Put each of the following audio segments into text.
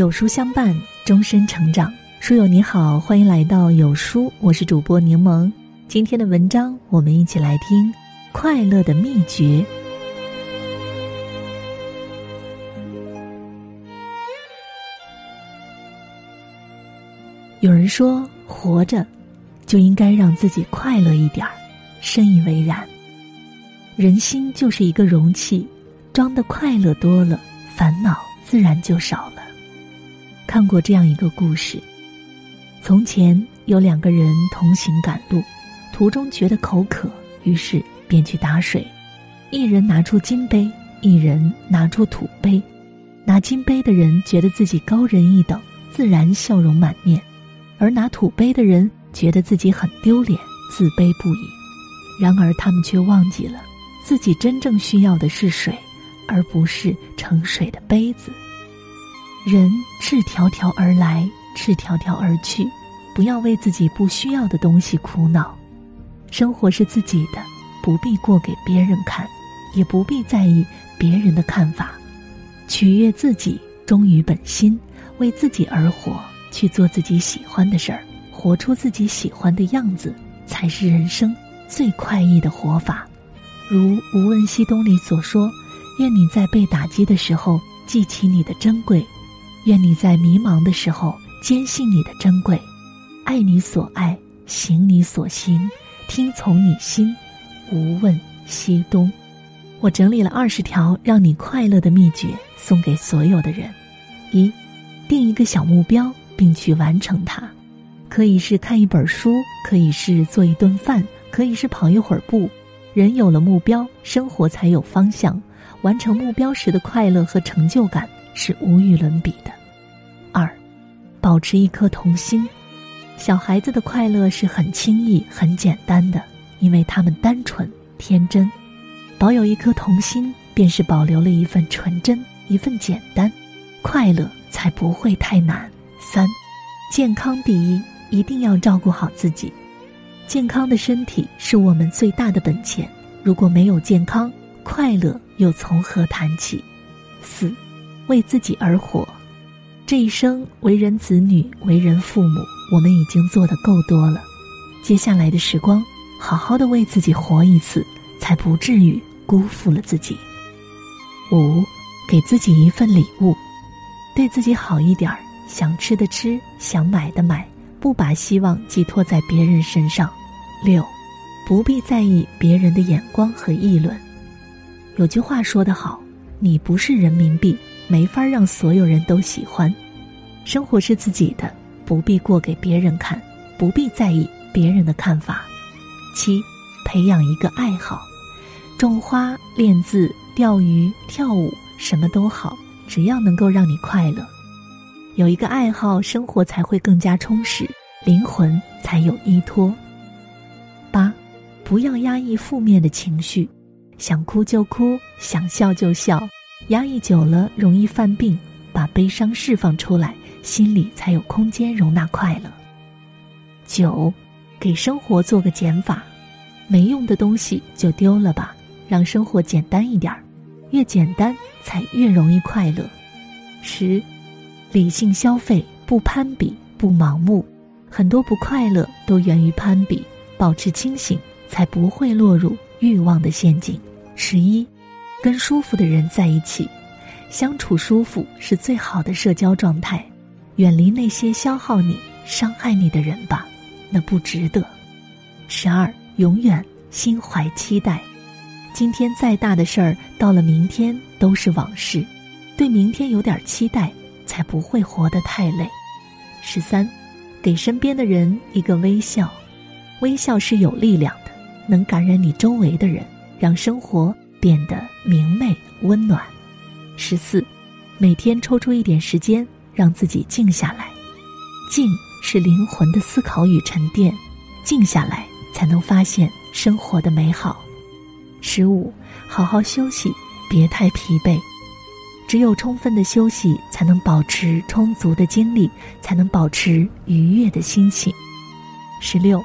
有书相伴，终身成长。书友你好，欢迎来到有书，我是主播柠檬。今天的文章，我们一起来听《快乐的秘诀》。有人说，活着就应该让自己快乐一点儿，深以为然。人心就是一个容器，装的快乐多了，烦恼自然就少了。看过这样一个故事：从前有两个人同行赶路，途中觉得口渴，于是便去打水。一人拿出金杯，一人拿出土杯。拿金杯的人觉得自己高人一等，自然笑容满面；而拿土杯的人觉得自己很丢脸，自卑不已。然而他们却忘记了。自己真正需要的是水，而不是盛水的杯子。人赤条条而来，赤条条而去，不要为自己不需要的东西苦恼。生活是自己的，不必过给别人看，也不必在意别人的看法。取悦自己，忠于本心，为自己而活，去做自己喜欢的事儿，活出自己喜欢的样子，才是人生最快意的活法。如《无问西东》里所说：“愿你在被打击的时候记起你的珍贵，愿你在迷茫的时候坚信你的珍贵，爱你所爱，行你所行，听从你心。”无问西东，我整理了二十条让你快乐的秘诀，送给所有的人。一，定一个小目标，并去完成它，可以是看一本书，可以是做一顿饭，可以是跑一会儿步。人有了目标，生活才有方向。完成目标时的快乐和成就感是无与伦比的。二，保持一颗童心。小孩子的快乐是很轻易、很简单的，因为他们单纯天真。保有一颗童心，便是保留了一份纯真、一份简单，快乐才不会太难。三，健康第一，一定要照顾好自己。健康的身体是我们最大的本钱。如果没有健康，快乐又从何谈起？四，为自己而活。这一生为人子女、为人父母，我们已经做得够多了。接下来的时光，好好的为自己活一次，才不至于辜负了自己。五，给自己一份礼物，对自己好一点儿，想吃的吃，想买的买，不把希望寄托在别人身上。六，不必在意别人的眼光和议论。有句话说得好：“你不是人民币，没法让所有人都喜欢。”生活是自己的，不必过给别人看，不必在意别人的看法。七，培养一个爱好，种花、练字、钓鱼、跳舞，什么都好，只要能够让你快乐。有一个爱好，生活才会更加充实，灵魂才有依托。八，不要压抑负面的情绪，想哭就哭，想笑就笑，压抑久了容易犯病。把悲伤释放出来，心里才有空间容纳快乐。九，给生活做个减法，没用的东西就丢了吧，让生活简单一点儿，越简单才越容易快乐。十，理性消费，不攀比，不盲目，很多不快乐都源于攀比。保持清醒，才不会落入欲望的陷阱。十一，跟舒服的人在一起，相处舒服是最好的社交状态。远离那些消耗你、伤害你的人吧，那不值得。十二，永远心怀期待。今天再大的事儿，到了明天都是往事。对明天有点期待，才不会活得太累。十三，给身边的人一个微笑。微笑是有力量的，能感染你周围的人，让生活变得明媚温暖。十四，每天抽出一点时间，让自己静下来。静是灵魂的思考与沉淀，静下来才能发现生活的美好。十五，好好休息，别太疲惫。只有充分的休息，才能保持充足的精力，才能保持愉悦的心情。十六。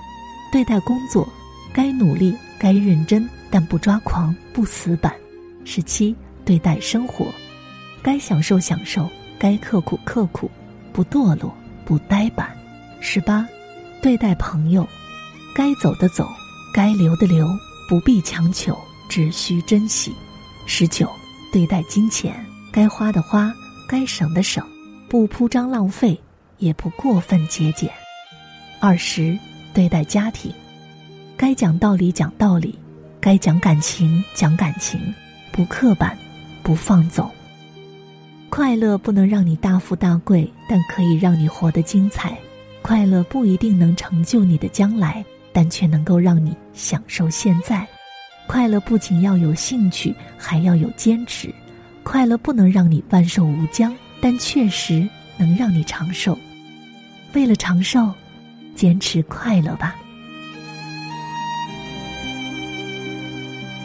对待工作，该努力，该认真，但不抓狂，不死板。十七，对待生活，该享受享受，该刻苦刻苦，不堕落，不呆板。十八，对待朋友，该走的走，该留的留，不必强求，只需珍惜。十九，对待金钱，该花的花，该省的省，不铺张浪费，也不过分节俭。二十，对待家庭，该讲道理讲道理，该讲感情讲感情，不刻板，不放纵。快乐不能让你大富大贵，但可以让你活得精彩。快乐不一定能成就你的将来，但却能够让你享受现在。快乐不仅要有兴趣，还要有坚持。快乐不能让你万寿无疆，但确实能让你长寿。为了长寿，坚持快乐吧。